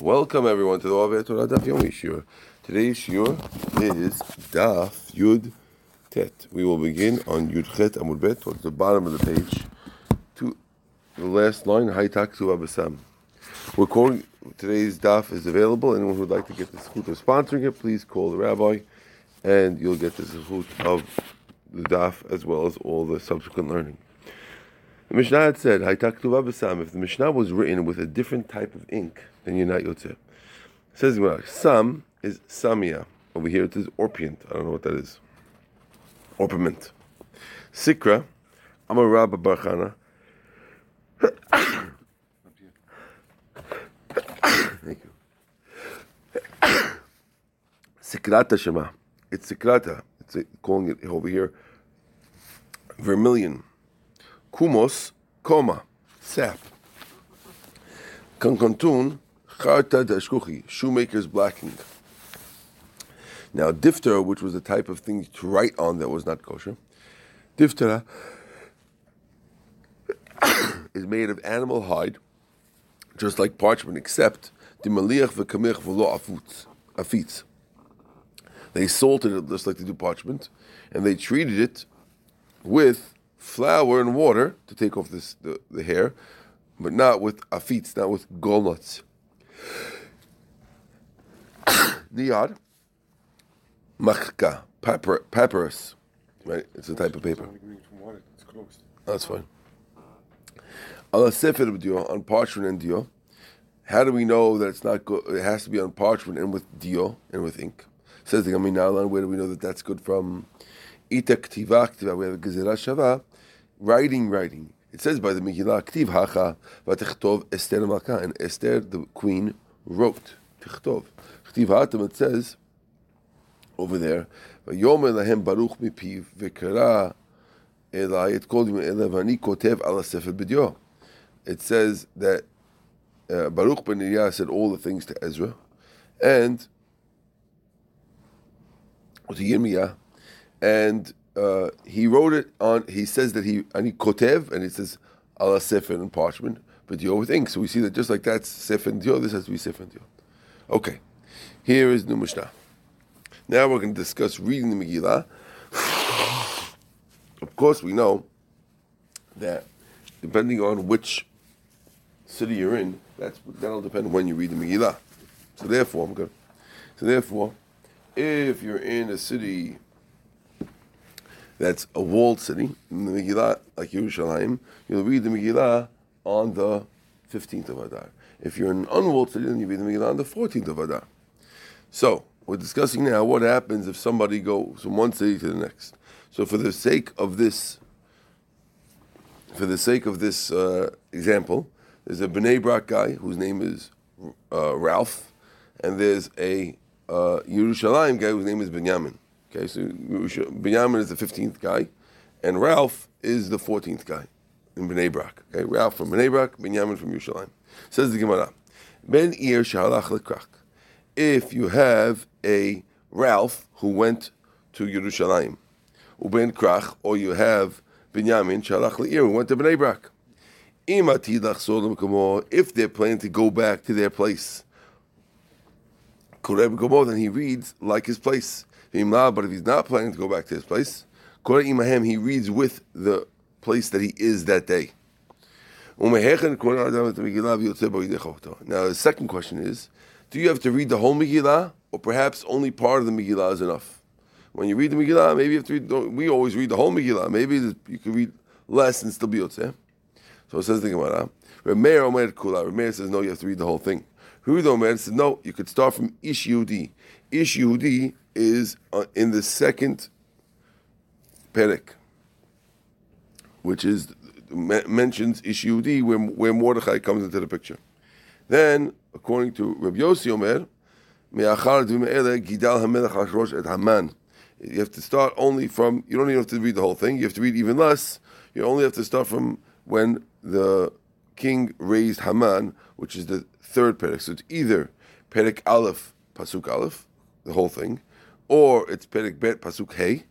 Welcome everyone to the Ove Torah Daf Yomi Shiur. Today's Shiur is Daf Yud Tet. We will begin on Yud Chet Amud Bet towards the bottom of the page to the last line, Haytak Tu Abasam. We're calling, today's Daf is available. Anyone who would like to get the zechut of sponsoring it, please call the rabbi and you'll get the zechut of the Daf as well as all the subsequent learning. The Mishnah had said, Haytak Tu Abasam, if the Mishnah was written with a different type of ink, then you're not Yotzeh. It says Sam is Samia. Over here it is Orpient. I don't know what that is. Orpiment. Sikra, I'm a Rabba Barchana. Thank you. Sikrata Shema. It's Sikrata. It's a, calling it over here vermilion. Kumos, koma, sap. Kankontun, Charta dashkuchi, shoemaker's blacking. Now, diphthera, which was the type of thing to write on that was not kosher, diphthera is made of animal hide, just like parchment, except the maliach v'kamich v'lo afitz. They salted it just like they do parchment, and they treated it with flour and water to take off this the, the hair, but not with afitz, not with gallnuts. Niyad, machka, papyrus, papyrus, right? It's a type of paper. That's fine. Ala sefer on parchment and dio. How do we know that it's not good? It has to be on parchment and with dio and with ink. Says the Gaminalan. Where do we know that that's good from? Ita ktiva. We have a gezerah shava. Writing, writing. It says by the Megillah, ktiv hacha v'techtov Esther Malka, and Esther the queen wrote. Tichtov. Ktiv hatam. It says over there. Vayomer lahem baruch mipiv v'kara elai. It called him elevani kotev ala sefer b'dio. It says that uh, Baruch ben Neriah said all the things to Ezra, and to Yirmiyah, and uh, he wrote it on. He says that he and he kotev, and it says ala sefer and parchment, but Dio with ink. So we see that just like that's sefer and this has to be sefer and. Okay, here is the Mishnah. Now we're going to discuss reading the Megillah. of course, we know that depending on which city you're in, that's that'll depend when you read the Megillah. So therefore, I'm good. So therefore, if you're in a city that's a walled city, in the Megillah, like Yerushalayim, you'll read the Megillah on the 15th of Adar. If you're in an unwalled city, then you read the Megillah on the 14th of Adar. So, we're discussing now what happens if somebody goes from one city to the next. So, for the sake of this, for the sake of this uh, example, there's a Bnei Brak guy whose name is uh, Ralph, and there's a uh, Yerushalayim guy whose name is Benjamin. Okay, so Binyamin is the 15th guy, and Ralph is the 14th guy in Bnei Brak. Okay, Ralph from Bnei Brak, Benjamin from Yerushalayim. Says the Gemara, Ben Ir Shahalach Lekrak. If you have a Ralph who went to Yerushalayim, Uben Krach, or you have Binyamin Shalach Leir who went to Bnei Brak. If they're planning to go back to their place, then he reads like his place. But if he's not planning to go back to his place, he reads with the place that he is that day. Now, the second question is do you have to read the whole Megillah, or perhaps only part of the Megillah is enough? When you read the Megillah, maybe you have to read, we always read the whole Megillah. Maybe you can read less and still be Yotzeh. So it says the Gemara. Remeir Omer Kula. Remeir says, no, you have to read the whole thing. Huda Omer says, no, you could start from Ish Yudi. Ish Yudi is uh, in the second Perek, which is mentions Ish Yudi, where, where Mordechai comes into the picture. Then, according to Rabbi Yossi Omer. You have to start only from, you don't even have to read the whole thing, you have to read even less. You only have to start from when the king raised Haman, which is the third Perek. So it's either Perek Aleph, Pasuk Aleph, the whole thing, or it's Perek Bet, Pasuk Hey,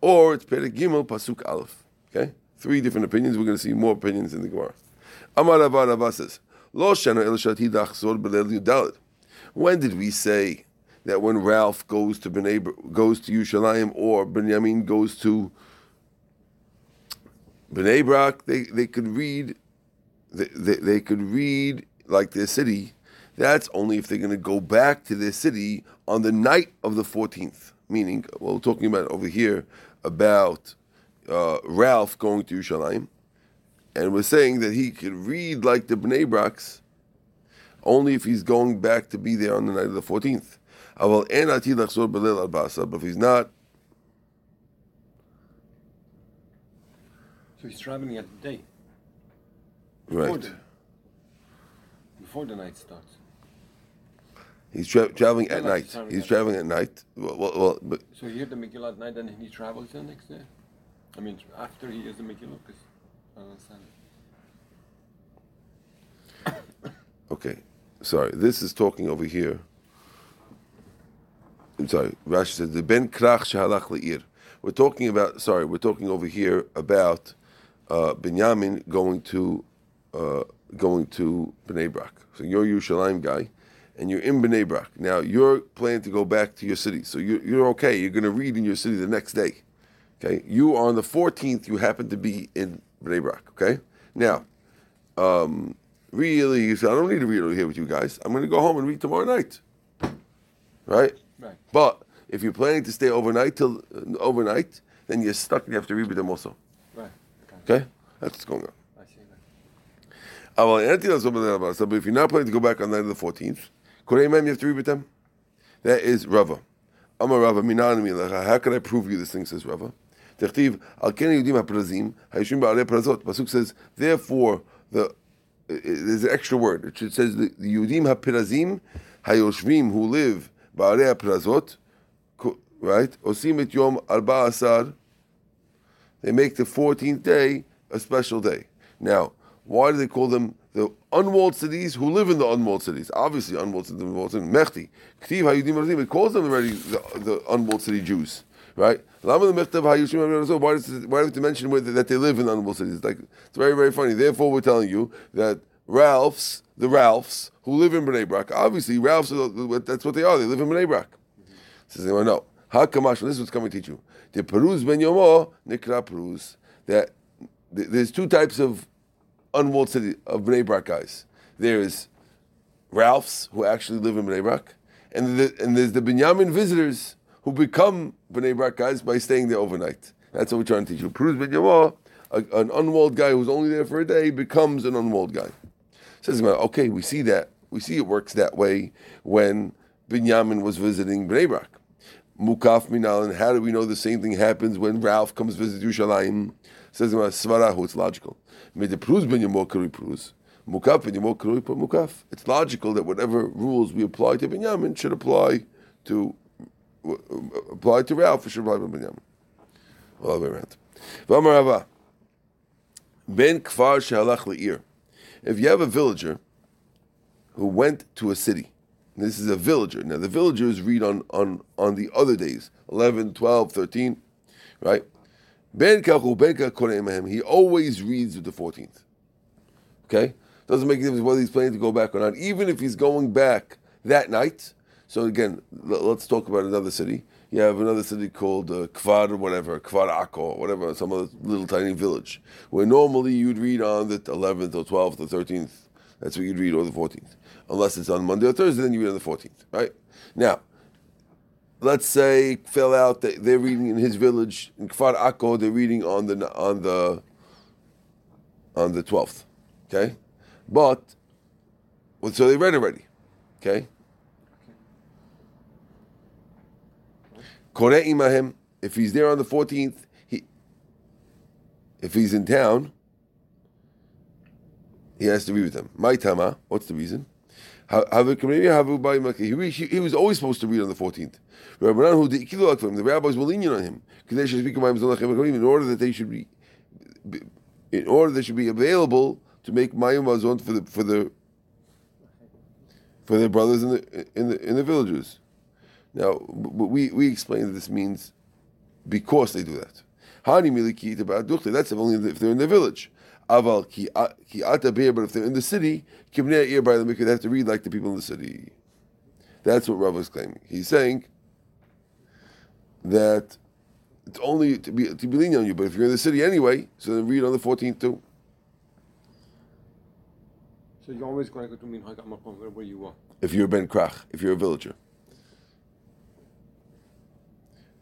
or it's Perek Gimel, Pasuk Aleph. Okay? Three different opinions. We're going to see more opinions in the Gemara. Amar Abba says, Lo shana el shatid achzor belel yudalit. When did we say that when Ralph goes to Bnei, goes to Yerushalayim or Benjamin goes to Bnei Brak, they, they could read they, they, they could read like their city. That's only if they're going to go back to their city on the night of the 14th. Meaning, well, we're talking about over here about uh, Ralph going to Yerushalayim, and we're saying that he could read like the Bnei Braks only if he's going back to be there on the night of the 14th. But if he's not, So he's traveling at the day. Before right. The, before the night starts. He's tra- traveling at night. He's traveling at night. Well, well, well but So he hears the Megillah at night and he travels the next day? I mean, after he hears the Megillah? Because I don't understand it. Okay, sorry. This is talking over here. I'm sorry. Rashi says the ben krach shehalach leir. We're talking about. Sorry, we're talking over here about uh, Binyamin going to uh, going to Bnei Brak. So you're a Yerushalayim guy, and you're in Bnei Brak. Now you're planning to go back to your city, so you're, you're okay. You're going to read in your city the next day. Okay, you are on the 14th. You happen to be in Bnei Brak. Okay, now um, really, you say, I don't need to read over here with you guys. I'm going to go home and read tomorrow night. Right? Right. But if you're planning to stay overnight till uh, overnight, then you're stuck. and You have to read with them also. Right. Okay. Okay, that's what's going on. I see that. Ah, well, anything else over there, But if you're not planning to go back on the night of the 14th, Korei you have to read with them. That is Rava. I'm Rava. How can I prove you this thing? Says Rava. Techtiv al yudim haprazim hayishim ba'alei prazot. Pasuk says, therefore the there's an extra word. It says the, yudim hapirazim hayoshvim who live ba'alei prazot, right? Osim et yom al ba'asar. They make the 14th day a special day. Now, why do they call them the unwalled cities who live in the unwalled cities? Obviously, unwalled cities. Unwalled cities. Mechti. Ktiv hayudim. It calls them already the, the unwalled city Jews, right? Why it- do we have to mention where- that they live in unwalled cities? It's like it's very very funny. Therefore, we're telling you that Ralphs, the Ralphs who live in Bnei Brak, obviously Ralphs, the- that's what they are. They live in Bnei Brak. Says they no. Hakamash. This is what's coming to teach you. The peruz ben yomo nikra peruz. That there's two types of unwalled city of Bnei Brak guys. There's Ralphs who actually live in Bnei Brak, and the, and there's the Binyamin visitors who become Bnei Brak guys by staying there overnight. That's what we're trying to teach you. Peruz ben an unwalled guy who's only there for a day becomes an unwalled guy. Says okay, we see that. We see it works that way when Binyamin was visiting Bnei Brak. Mukaf Minal, and how do we know the same thing happens when Ralph comes visit Yerushalayim? Says Gemara, Svarahu, it's logical. Made the Pruz ben Yamor Kari Pruz. Mukaf ben Yamor Kari Mukaf. It's logical that whatever rules we apply to Binyamin should apply to apply to Ralph, it should apply to Binyamin. All the way around. V'amar Ben Kfar Shehalach Le'ir. If you have a villager who went to a city, this is a villager. Now, the villagers read on, on, on the other days 11, 12, 13, right? Ben He always reads with the 14th. Okay? Doesn't make any difference whether he's planning to go back or not, even if he's going back that night. So, again, let's talk about another city. You have another city called uh, Kvar whatever, Kvar Akko, whatever, some other little tiny village, where normally you'd read on the 11th or 12th or 13th. That's what you'd read, or the 14th. Unless it's on Monday or Thursday, then you read on the 14th, right? Now, let's say fell out that they're reading in his village in Kfar Akko, they're reading on the on the on the 12th. Okay? But well, so they read already. Okay? Kore imahem, if he's there on the 14th, he if he's in town, he has to be with them. My tama, what's the reason? He he he was always supposed to read on the 14th. Rabbanan who did ikilu akvam, The rabbis were lenient on him in order that they should be, in order they should be available to make mayim for the for the for their brothers in the in the in the villages. Now, we we explain that this means because they do that. About duchte. That's only if they're in the village. Aval ki ki ata beer, but if they're in the city, kibnei ear by the mikveh, they have to read like the people in the city. That's what Rav is claiming. He's saying that it's only to be to be lenient on you, but if you're in the city anyway, so then read on the 14th too. So you're always going to go to Minhag Amakom wherever you are. If you're Ben Krach, if you're a villager.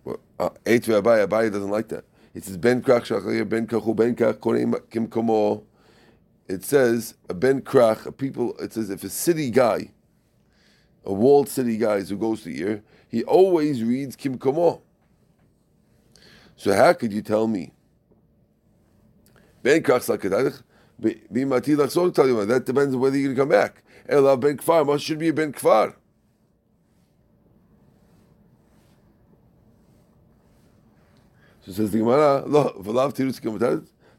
Well, uh, Abai, Abai doesn't like that. It says Ben Krach Shachar, Ben Kachu, Ben Krach, Korei Kim Komo. It says a Ben Krach, a people, it says if a city guy, a walled city guy who goes to here, he always reads Kim Komo. So how could you tell me? Ben Krach you that depends on whether you're going to come back. Ela Ben Kfar must should be a Ben Kfar. So says the Gemara,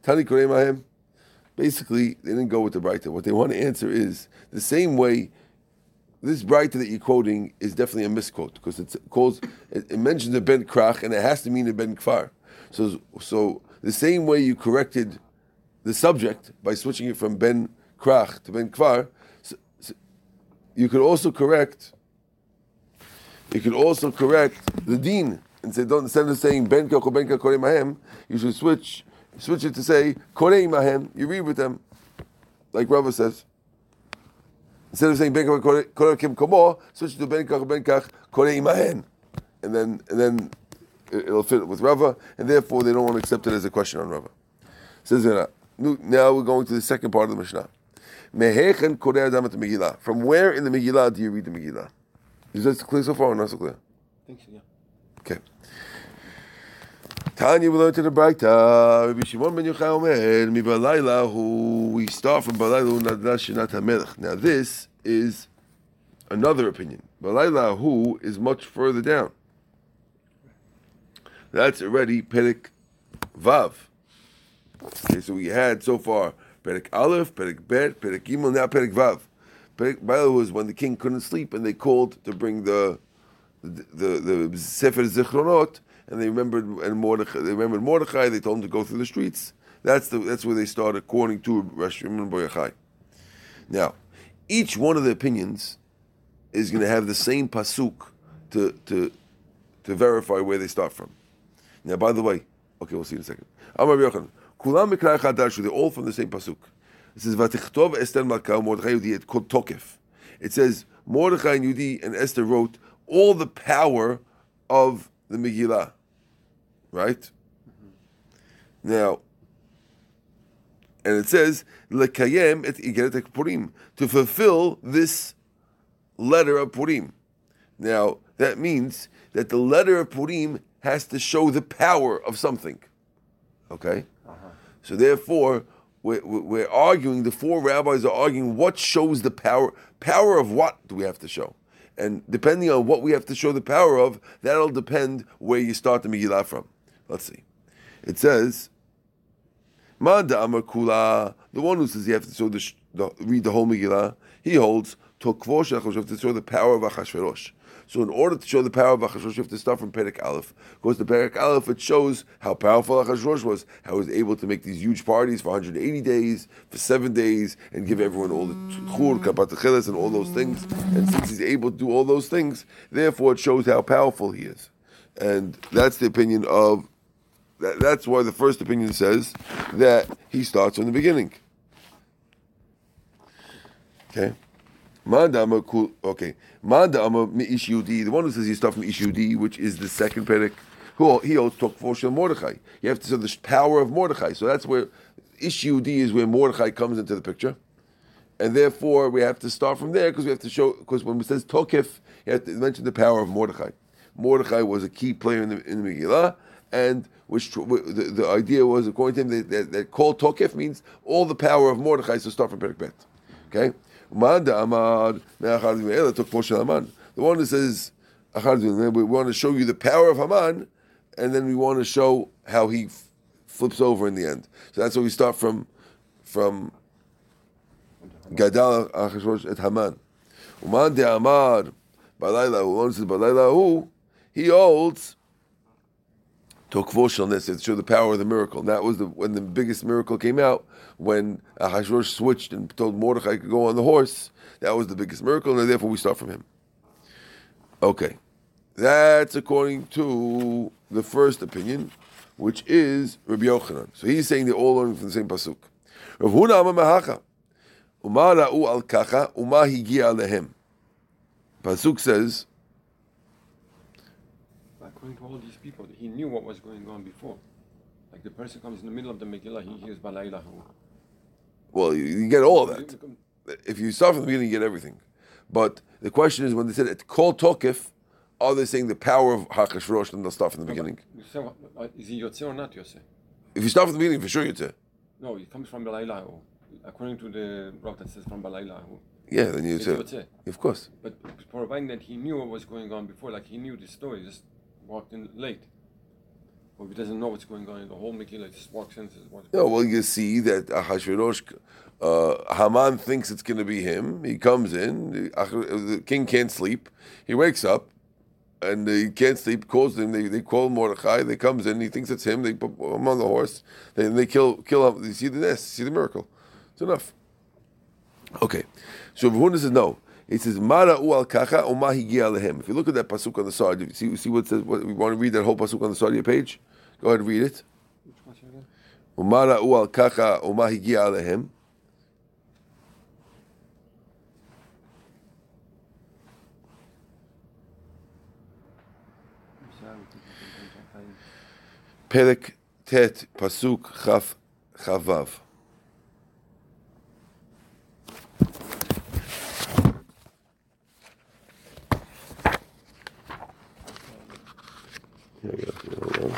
Tani. Basically, they didn't go with the Breita. What they want to answer is the same way. This Breita that you're quoting is definitely a misquote because it calls it, it mentions a Ben Krach and it has to mean a Ben Kfar. So, so the same way you corrected the subject by switching it from Ben Krach to Ben Kfar, so, so you could also correct. You could also correct the Dean and say, don't instead of saying Ben or Ben Korei Mahem, you should switch switch it to say Korei Mahem. You read with them, like Rava says. Instead of saying Ben Kach Korei Kim Komo, switch it to Ben Kach Ben Kach Korei Mahen, and then and then it'll fit with Rava, and therefore they don't want to accept it as a question on Rava. Says it. Now we're going to the second part of the Mishnah. Mehechen Korei Adam Megillah. From where in the Megillah do you read the Megillah? Is that clear so far or not so clear? I think so, yeah. Okay. Tanya, we learned to the Braita. Rabbi Shimon ben Yochai Omer, mi balayla, who we start from balayla hu nadash shenat hamelech. Now this is another opinion. Balayla hu is much further down. That's already Perik Vav. Okay, so we had so far Perik Aleph, Perik Bet, Perik Gimel, now Perik Vav. Perik Balayla was when the king couldn't sleep and they called to bring the the the, the Sefer Zichronot, and they remembered and Mordechai. They remembered Mordechai. They told him to go through the streets. That's the that's where they started, according to Rosh Shimon Boyachai. Now, each one of the opinions is going to have the same pasuk to to to verify where they start from. Now, by the way, okay, we'll see in a second. Amar Kulam they're all from the same pasuk. It says Vatichtov Esther Malka Mordechai Yudi Kol Tokef. It says Mordechai and Yudi and Esther wrote all the power of the Megillah. Right? Mm-hmm. Now, and it says, Lekayem et Igeret Purim, to fulfill this letter of Purim. Now, that means that the letter of Purim has to show the power of something. Okay? Uh-huh. So therefore, we're, we're arguing, the four rabbis are arguing what shows the power. Power of what do we have to show? And depending on what we have to show the power of, that'll depend where you start the Megillah from. Let's see. It says, Manda Amar Kula, the one who says you have to the, the, read the whole Megillah, he holds, you have to show the power of Achashverosh. So in order to show the power of Achashverosh, you have to start from Perek Aleph. Because the Perek Aleph, it shows how powerful Achashverosh was, how he was able to make these huge parties for 180 days, for seven days, and give everyone all the chur, kapat and all those things. And since he's able to do all those things, therefore it shows how powerful he is. And that's the opinion of, that, that's why the first opinion says that he starts from the beginning. Okay? Mandama okay. The one who says he starts from ish which is the second perek, who he holds talk for Shel Mordechai. You have to say the power of Mordechai. So that's where ish is where Mordechai comes into the picture, and therefore we have to start from there because we have to show because when it says tokif, you have to mention the power of Mordechai. Mordechai was a key player in the in the Megillah, and which the, the idea was according to him that, that, that call tokif means all the power of Mordechai. So start from perek bet. Okay. The one who says, we want to show you the power of Haman, and then we want to show how he f- flips over in the end. So that's where we start from, from Gadal Achashrosh et Haman. Uman de Amar, who he holds Tokvo Shalnes, to show the power of the miracle. And that was the, when the biggest miracle came out, when Ahasuerus switched and told Mordechai to go on the horse. That was the biggest miracle, and therefore we start from him. Okay. That's according to the first opinion, which is Rabbi Yochanan. So he's saying they're all learning from the same pasuk. Rav Huna Mahacha. Uma ra'u al kacha, uma higia lehem. Pasuk says, According to all these people, he knew what was going on before. Like the person comes in the middle of the Megillah, he hears Balaylahu. well, you, you get all of that. If you start from the beginning, you get everything. But the question is, when they said it called Tokif, are they saying the power of Hakashrosh and they'll start from the beginning? So, is he Yotze or not Yotze? If you start from the beginning, for sure say. No, he comes from Balaylahu. According to the Rav that says from Balaylahu. Yeah, then. Yotze. Of course. But providing that he knew what was going on before, like he knew the story, just walked in late. Or if he doesn't know what's going on in the whole Megillah, just walks in and says, what's No, well, you see that Ahasuerus, uh, Haman thinks it's going to be him. He comes in, the, king can't sleep. He wakes up, and he can't sleep. Calls him. They, they call Mordechai. They comes in. He thinks it's him. They put him on the horse. Then they kill kill him. You see the nest. See the miracle. It's enough. Okay, so Rahuna says no. He says, Mara u al kacha umahi lehem. If you look at that pasuk on the side, see, see what says, what, we want to read that whole pasuk on the side of your page? Go ahead and read it. Umara u al kacha umahi lehem. Perek Tet Pasuk chav Chavav. Ne yapıyorum?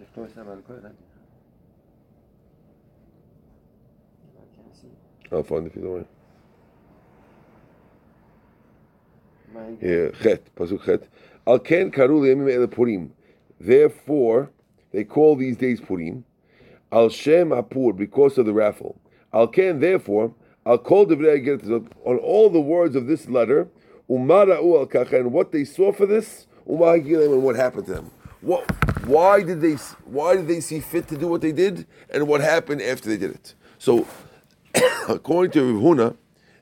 Lütfen hemen koy lan. Afandi Filomen. Chet, pasuk Chet. Al ken karu leyamim ele Purim. Therefore, they call these days Purim. Al shem apur because of the raffle. Al ken therefore al kol On all the words of this letter, and what they saw for this, and what happened to them. What, why did they why did they see fit to do what they did, and what happened after they did it? So, according to Rivhuna,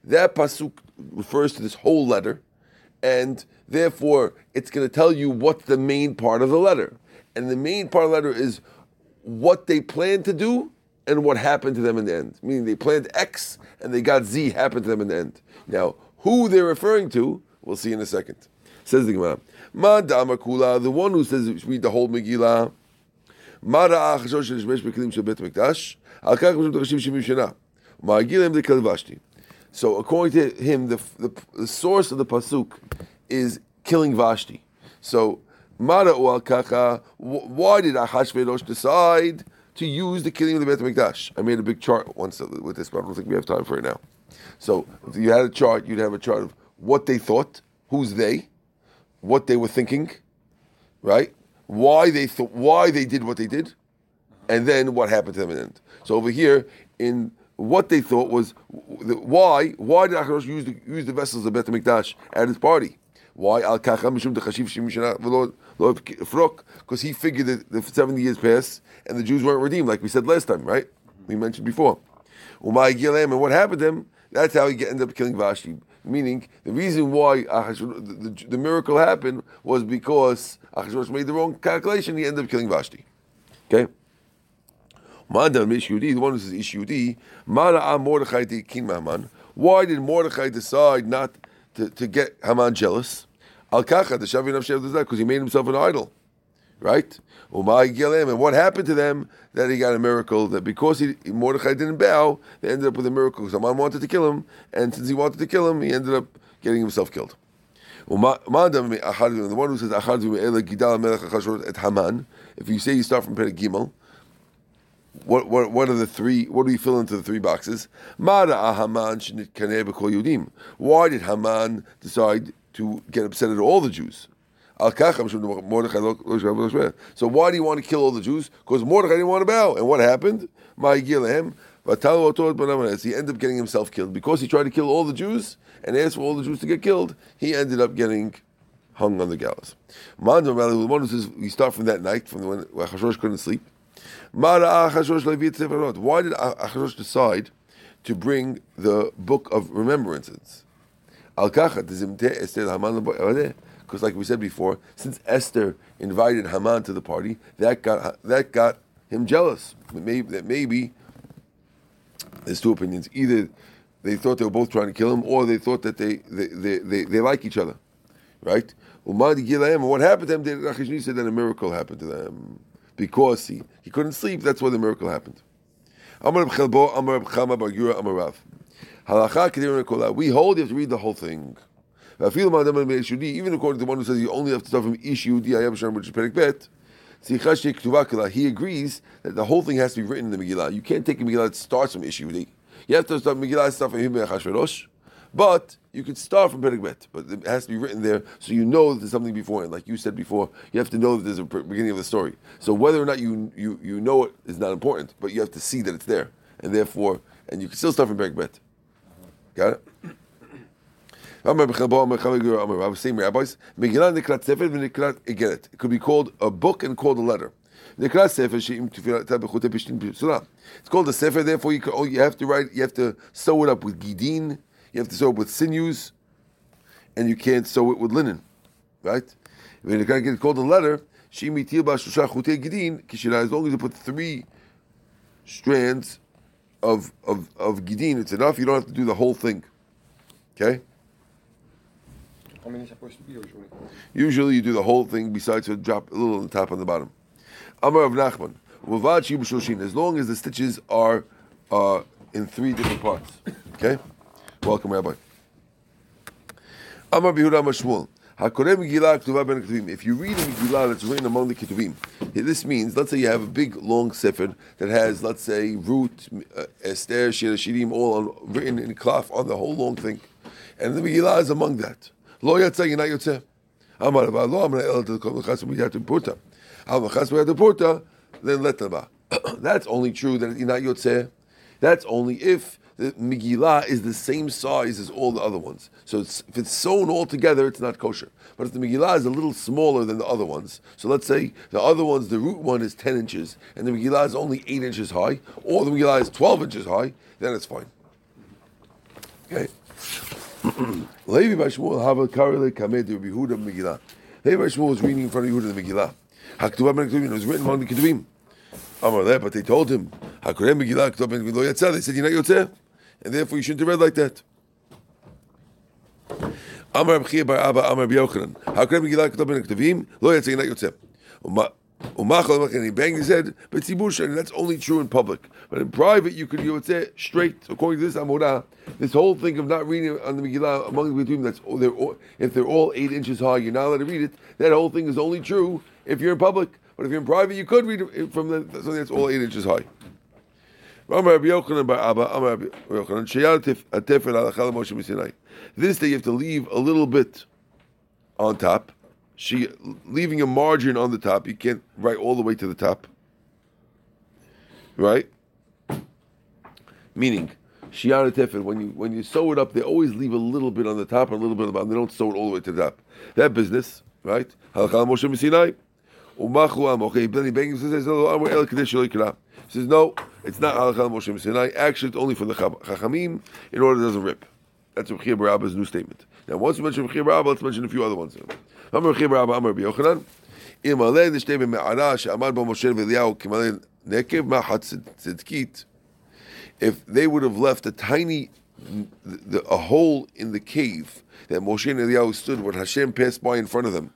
that pasuk refers to this whole letter, and therefore it's going to tell you what's the main part of the letter, and the main part of the letter is what they planned to do and what happened to them in the end. Meaning they planned X and they got Z happened to them in the end. Now, who they're referring to, we'll see in a second. Says the Gemara. Ma dama kula, the one who says read the whole Megillah. מה ראה החשש של להשתמש בכלים של בית המקדש? על כך פשוט חשים 70 שנה. ומהגיל להם דקל ושתי. So according to him, the, the, the source of the pasuk is killing Vashti. So, Mara al kacha, wh- why did Ahashverosh decide to use the killing of the Beit HaMikdash? I made a big chart once with this, but I don't think we have time for it now. So, if you had a chart, you'd have a chart of what they thought, who's they, what they were thinking, right? Why they thought, why they did what they did, and then what happened to them in the end. So over here, in what they thought was why why did Achashverosh use the use the vessels of Beit Hamikdash at his party? Why al kacha mishum dechashiv shim shana v'lo lo frok? Because he figured that the seventy years passed and the Jews weren't redeemed, like we said last time, right? We mentioned before. Umay and what happened to him? That's how he ended up killing Vashti. Meaning, the reason why the, the, the miracle happened was because Achashverosh made the wrong calculation. He ended up killing Vashti. Okay. Madam Ish the one who says Ish Yehudi, Mara'a Mordechai King Haman. Why did Mordechai decide not to, to get Haman jealous? Al Kacha, the Shavin of because he made himself an idol. Right? And what happened to them that he got a miracle that because he, Mordechai didn't bow, they ended up with a miracle because Haman wanted to kill him, and since he wanted to kill him, he ended up getting himself killed. The one who says Haman, if you say you start from Perek Gimel, what, what, what are the three, what do you fill into the three boxes? Mara Haman Yudim. Why did Haman decide to get upset at all the Jews? Al Mordechai. So why do you want to kill all the Jews? Because Mordechai didn't want to bow. And what happened? He ended up getting himself killed because he tried to kill all the Jews and asked for all the Jews to get killed. He ended up getting hung on the gallows. The one who says we start from that night, from when Achashverosh couldn't sleep. Why did Achashverosh decide to bring the book of remembrances? Because, like we said before, since Esther invited Haman to the party, that got that got him jealous. Maybe that maybe there's two opinions. Either they thought they were both trying to kill him, or they thought that they they, they, they, they like each other, right? What happened to them? Rachishni said that a miracle happened to them because he, he couldn't sleep. That's why the miracle happened. We hold you have to read the whole thing. Even according to the one who says you only have to start from Ish Yehudi which is Perik Bet, he agrees that the whole thing has to be written in the Megillah. You can't take a Megillah that starts from Ish. You have to start Megillah stuff from Him but you could start from Perek Bet, but it has to be written there so you know that there's something before it. Like you said before, you have to know that there's a beginning of the story. So whether or not you you, you know it is not important, but you have to see that it's there, and therefore, and you can still start from Perek Bet. Got it. Same rabbis. It could be called a book and called a letter. It's called a sefer. Therefore, you, oh, you have to write. You have to sew it up with gidin you have to sew it with sinews, and you can't sew it with linen, right? When you can't get called a letter, as long as you put three strands of, of, of gidin, it's enough. You don't have to do the whole thing. Okay? How many supposed to be usually? Usually you do the whole thing besides to drop a little on the top and the bottom. Amar of Nachman. As long as the stitches are uh, in three different parts. Okay? Welcome, Rabbi. Amar Bihuda Mashmuel. If you read a Megillah that's written among the Ketuvim, this means, let's say you have a big long sefer that has, let's say, root, uh, Esther, Shir Shirim, all on, written in cloth on the whole long thing, and the Megillah is among that. Lo Yatzah Yinay Yotzeh. Amar Lo Amar El Chas Miyat Porta. Al Chas Miyat Porta. Then let them That's only true that Yinay Yotzeh. That's only if the Megillah is the same size as all the other ones. So it's, if it's sewn all together, it's not kosher. But if the Megillah is a little smaller than the other ones, so let's say the other ones, the root one is 10 inches, and the Megillah is only 8 inches high, or the Megillah is 12 inches high, then it's fine. Okay. Levi Bashmuel Hava Karele Kamed Rabbi Huda Megillah. Levi Bashmuel was reading in front of Yehuda the Megillah. Haktuvah Ben Ketuvim. Was written among the Ketuvim. Amar there, but they told him, Hakurem Megillah Ketuvah Ben Ketuvim. They said, you're not Yotzeh and therefore you shouldn't have read like that. Amar B'chia Bar Abba Amar B'Yochanan. How Megillah Ketov Ben Ketavim? Lo Yatzei Not Yotzeh. Umachal and he banged his head, but tzibur and that's only true in public. But in private, you could you would say straight according to this Amodah, this whole thing of not reading on the Megillah among the between that's they're all, if they're all eight inches high, you're not allowed to read it. That whole thing is only true if you're in public. But if you're in private, you could read it from the something that's all eight inches high. This day you have to leave a little bit on top. She leaving a margin on the top. You can't write all the way to the top. Right? Meaning, Shiana Tefet, when you when you sew it up, they always leave a little bit on the top and a little bit on the bottom. They don't sew it all the way to the top. That business, right? Halakha Moshe Sinai. Okay, then He says, no, it's not halakha Moshe Sinai. Actually, it's only for the chachamim in order it doesn't rip. That's Reb Rabba's new statement. Now, once we mention Reb Rabba, let's mention a few other ones. Amar Reb Rabba, Amar Yochanan. Ma'hat tzidkit. If they would have left a tiny, the, a hole in the cave that Moshe and Eliyahu stood when Hashem passed by in front of them,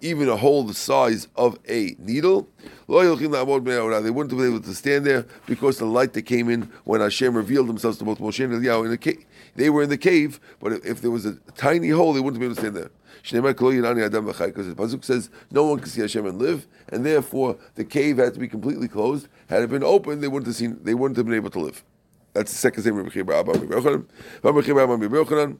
even a hole the size of a needle, they wouldn't have been able to stand there because the light that came in when Hashem revealed themselves to both Moshe and Eliyahu in the cave. They were in the cave, but if, there was a tiny hole, they wouldn't be able to stand there. Because the Pasuk says no one can see Hashem and live, and therefore the cave had to be completely closed. Had it been open, they wouldn't have seen, they wouldn't have been able to live. That's the second statement of Rabbi Abba Rabbi Yochanan. Rabbi Abba Rabbi Yochanan.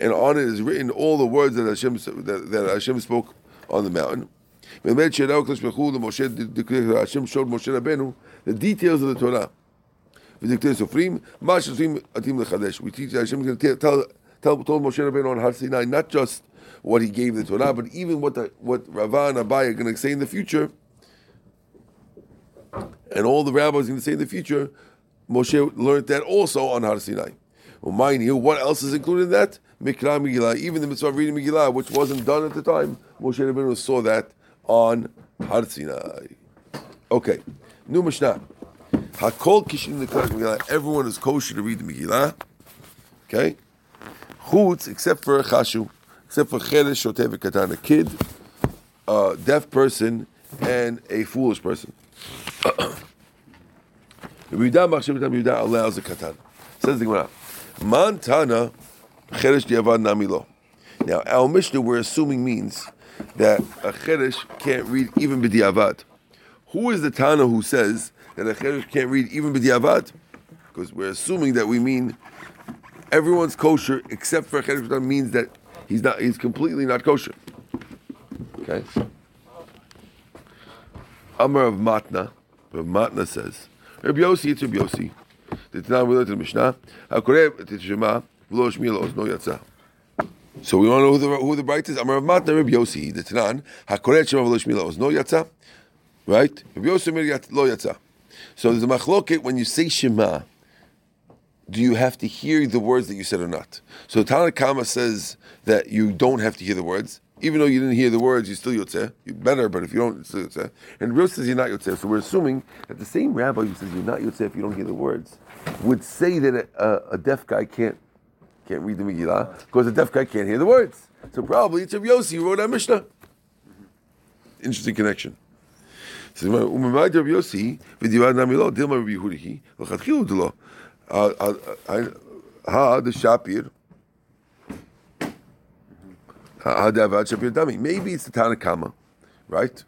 And on it is written all the words that Hashem that, that Hashem spoke on the mountain. באמת שידעו הקדוש ברוך הוא למשה, השם showed Moshe Rabbeinu the details of the Torah. ודקטי סופרים, מה שסופרים עתידים לחדש. We teach that Hashem is going to tell, tell, told Moshe Rabbeinu on Har Sinai not just what he gave the Torah, but even what the, what Rava and Abai are going to say in the future, and all the rabbis are going to say in the future, Moshe learned that also on Har Sinai. Well, mind you, what else is included in that? Mikra Megillah, even the mitzvah of reading Megillah, which wasn't done at the time, Moshe Rabbeinu saw that on Har Sinai. Okay, new Mishnah. Hakol kishin Megillah. Everyone is kosher to read the Megillah. Okay, chutz except for chashu, except for cheresh shotev katan, a kid, a deaf person, and a foolish person. Yehuda machshav Yehuda allows a katan. Says the Gemara, man tana cheresh diavad namilo. Now our Mishnah we're assuming means that a cheresh can't read even b'diavad. Who is the Tana who says that a cheresh can't read even b'diavad? Because we're assuming that we mean everyone's kosher except for a cheresh that means that he's not he's completely not kosher. Okay. Amar of Matna, Rav Matna says, Rabbi Yossi, it's Rabbi Yossi. The Tanah we learned in the Mishnah, HaKoreh et Shema, v'lo So we want to know who the, who the bright is. Amar Matna, Rabbi Yossi, the Tanan, HaKoreh et Shema, v'lo shmi lo ozno yatsa. Right? Rabbi Yossi mir lo yatsa. So there's a machloket when you say Shema, do you have to hear the words that you said or not? So Tanakh says that you don't have to hear the words. Even though you didn't hear the words, you still yotzeh. You better, but if you don't, it's still yotzeh. And Real says you're not yotzeh. So we're assuming that the same rabbi who says you're not yotzeh if you don't hear the words would say that a, a deaf guy can't can't read the Megillah because a deaf guy can't hear the words. So probably it's a Yossi who wrote our Mishnah. Interesting connection. So umimad Rabbi Yossi v'divad ha the Shapir Maybe it's the Tanakama, right?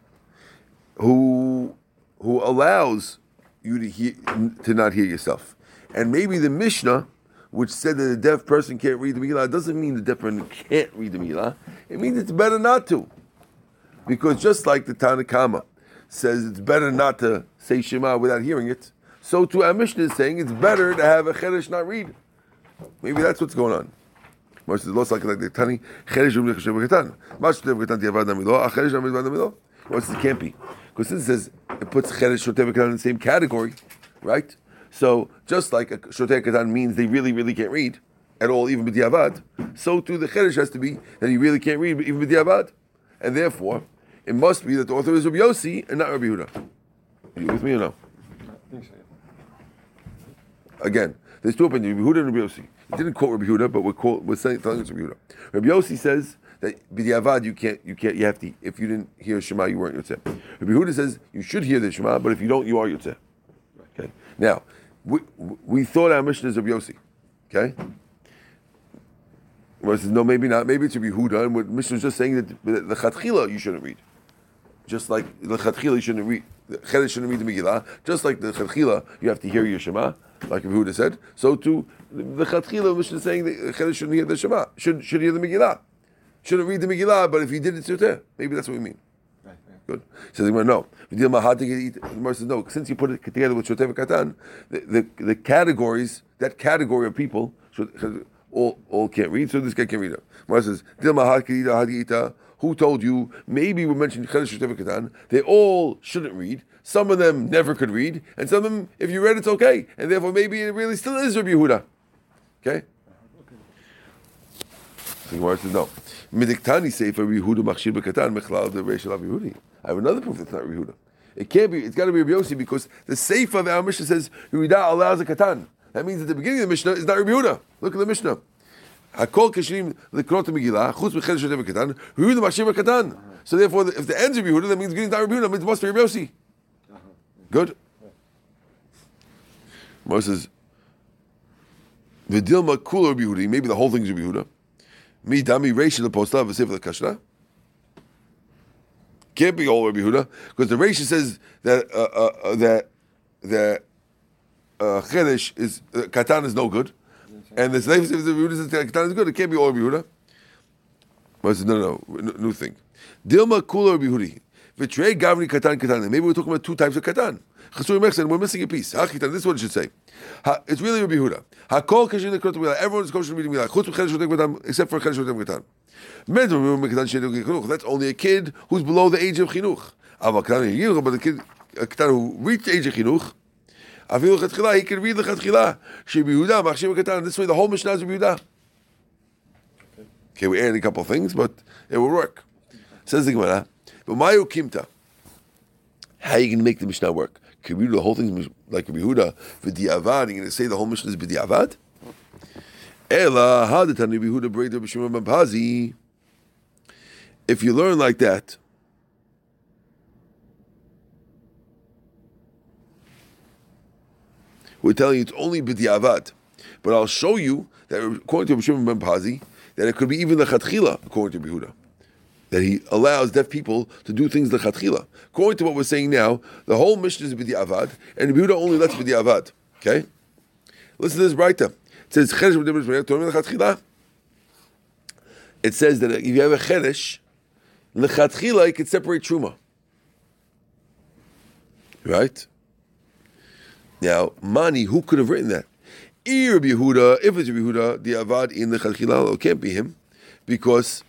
Who who allows you to hear to not hear yourself, and maybe the Mishnah, which said that a deaf person can't read the Megillah, doesn't mean the deaf person can't read the Megillah. It means it's better not to, because just like the Tanakama says it's better not to say Shema without hearing it, so too our Mishnah is saying it's better to have a cheresh not read. Maybe that's what's going on. Moshe says, לא סלק לקטני, חרש אומרים לחשב בקטן. מה שכותב בקטן תיאבד נמילו, החרש נמילו בקטן נמילו. Moshe says, it can't be. Because since it says, it puts cheresh shotev katan in the same category, right? So, just like a shotev katan means they really, really can't read at all, even with b'diavad, so too the cheresh has to be that he really can't read, even with b'diavad. And therefore, it must be that the author is Rabbi Yossi and not Rabbi Yehuda. Are you with me or no? Again, there's two opinions, Rabbi Yehuda and Rabbi Yossi. It didn't quote Rabbi Yehuda, but we're, quote, we're saying, telling it's Rabbi Yehuda. Rabbi Yossi says that you can't, you can't, you have to. If you didn't hear Shema, you weren't yotzeh. Rabbi Yehuda says you should hear the Shema, but if you don't, you are yotzeh. Okay. Now, we, we thought our mission is Rabbi Yossi. Okay. Well, says, no, maybe not. Maybe it's Rabbi Yehuda, and what Mishnah is just saying that the, Chatchila you shouldn't read. Just like the Chatchila you shouldn't read. The Cheresh shouldn't read the Megillah. Just like the Chatchila, you have to hear your Shema, like Yehuda said. So too, the Chatchila Mishnah is saying that Cheresh shouldn't hear the Shema, should should hear the Megillah, shouldn't read the Megillah. But if he did it, it's Maybe that's what we mean. Good. Says the Gemara, no. The says no. Since you put it together with Shotev Katan, the, the, categories, that category of people, all all can't read. So this guy can't read it. Gemara says. Who told you? Maybe we mentioned Katan. They all shouldn't read. Some of them never could read, and some of them, if you read, it's okay, and therefore maybe it really still is Rabbi Yehuda. Okay. So Gemara says no. Midiktani Sefer Yehuda Machshir Bekatan Mechlal the Reish Rabbi Yehudi. I have another proof that's not Yehuda. It can't be. It's got to be Rabbi Yossi because the Sefer of our Mishnah says Yehuda allows a katan. That means at the beginning of the Mishnah is not Rabbi Yehuda. Look at the Mishnah. Hakol kashrim lekrot Megillah chutz b'chedesh shotev katan Yehuda Machshir Bekatan. So therefore, if the ends of Yehuda, that means beginning not Rabbi Yehuda. It must be Rabbi Yossi. Good. Moses says, "V'dilma kula Rabbi Yehuda." Maybe the whole thing is Rabbi Yehuda. Mi dami reish the postav v'sefer the kashra. Can't be all Rabbi Yehuda because the reish says that uh, uh, uh, that that uh, chedesh is uh, katan is no good, and the slave says Rabbi Yehuda says katan is good. It can't be all Rabbi Yehuda. Moses says, "No, no, no, new thing. Dilma kula Rabbi Yehuda." V'trei gavri katan katan. Maybe we're talking about two types of katan. Chasuri mechsen, we're missing a piece. Hachitan, this is what it should say. Ha, it's really Rabbi Yehuda. Hakol kashin lekrot. Everyone is kosher reading milah. Chutz v'chedesh v'tek katan, except for chedesh v'tek katan. Medrum katan shedu chinuch. That's only a kid who's below the age of chinuch. Aval katan yiruch, but the kid, a katan who reached the age of chinuch, afilu chatchila, he can read the. Shebi Yehuda, machshiv katan. This way, the whole Mishnah is Yehuda. Okay, we added a couple of things, but it will work. Says the Gemara, but Mayu Kimta. How are you going to make the Mishnah work? Can we do the whole thing like Rabbi Yehuda, v'di'avad, you're going to say the whole Mishnah is v'di'avad? Ela, how did Yehuda break the B'shimon ben Pazi? If you learn like that, we're telling you it's only b'di'avad. But I'll show you that according to Rabbi Shimon ben Pazi, that it could be even the chatchila, according to Yehuda. That he allows deaf people to do things the chatchila. According to what we're saying now, the whole Mishnah is b'di'avad, and Yehuda only lets b'di'avad. Okay? Listen to this right It says, it says that if you have a cheresh, lechatchila, you can separate truma. Right? Now, Mani, who could have written that? Ir Yehuda, if it's Yehuda, the Avad in the Chalchilal, it can't be him, because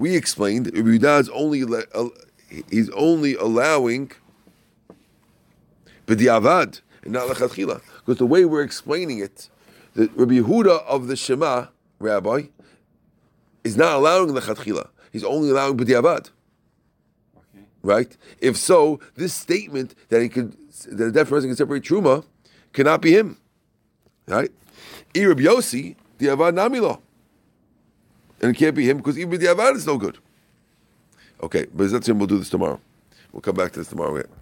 we explained Yehuda is only uh, he's only allowing but the Avad and not Lechatchila, because the way we're explaining it, the Rabbi Yehuda of the Shema Rabbi is not allowing Lechatchila. He's only allowing B'diavad. Okay. Right? If so, this statement that he could that a deaf person can separate truma cannot be him. Right? Irab Yosi, the Avad Namilo. And it can't be him because even the Avad is no good. Okay, but that's him. we'll do this tomorrow. We'll come back to this tomorrow.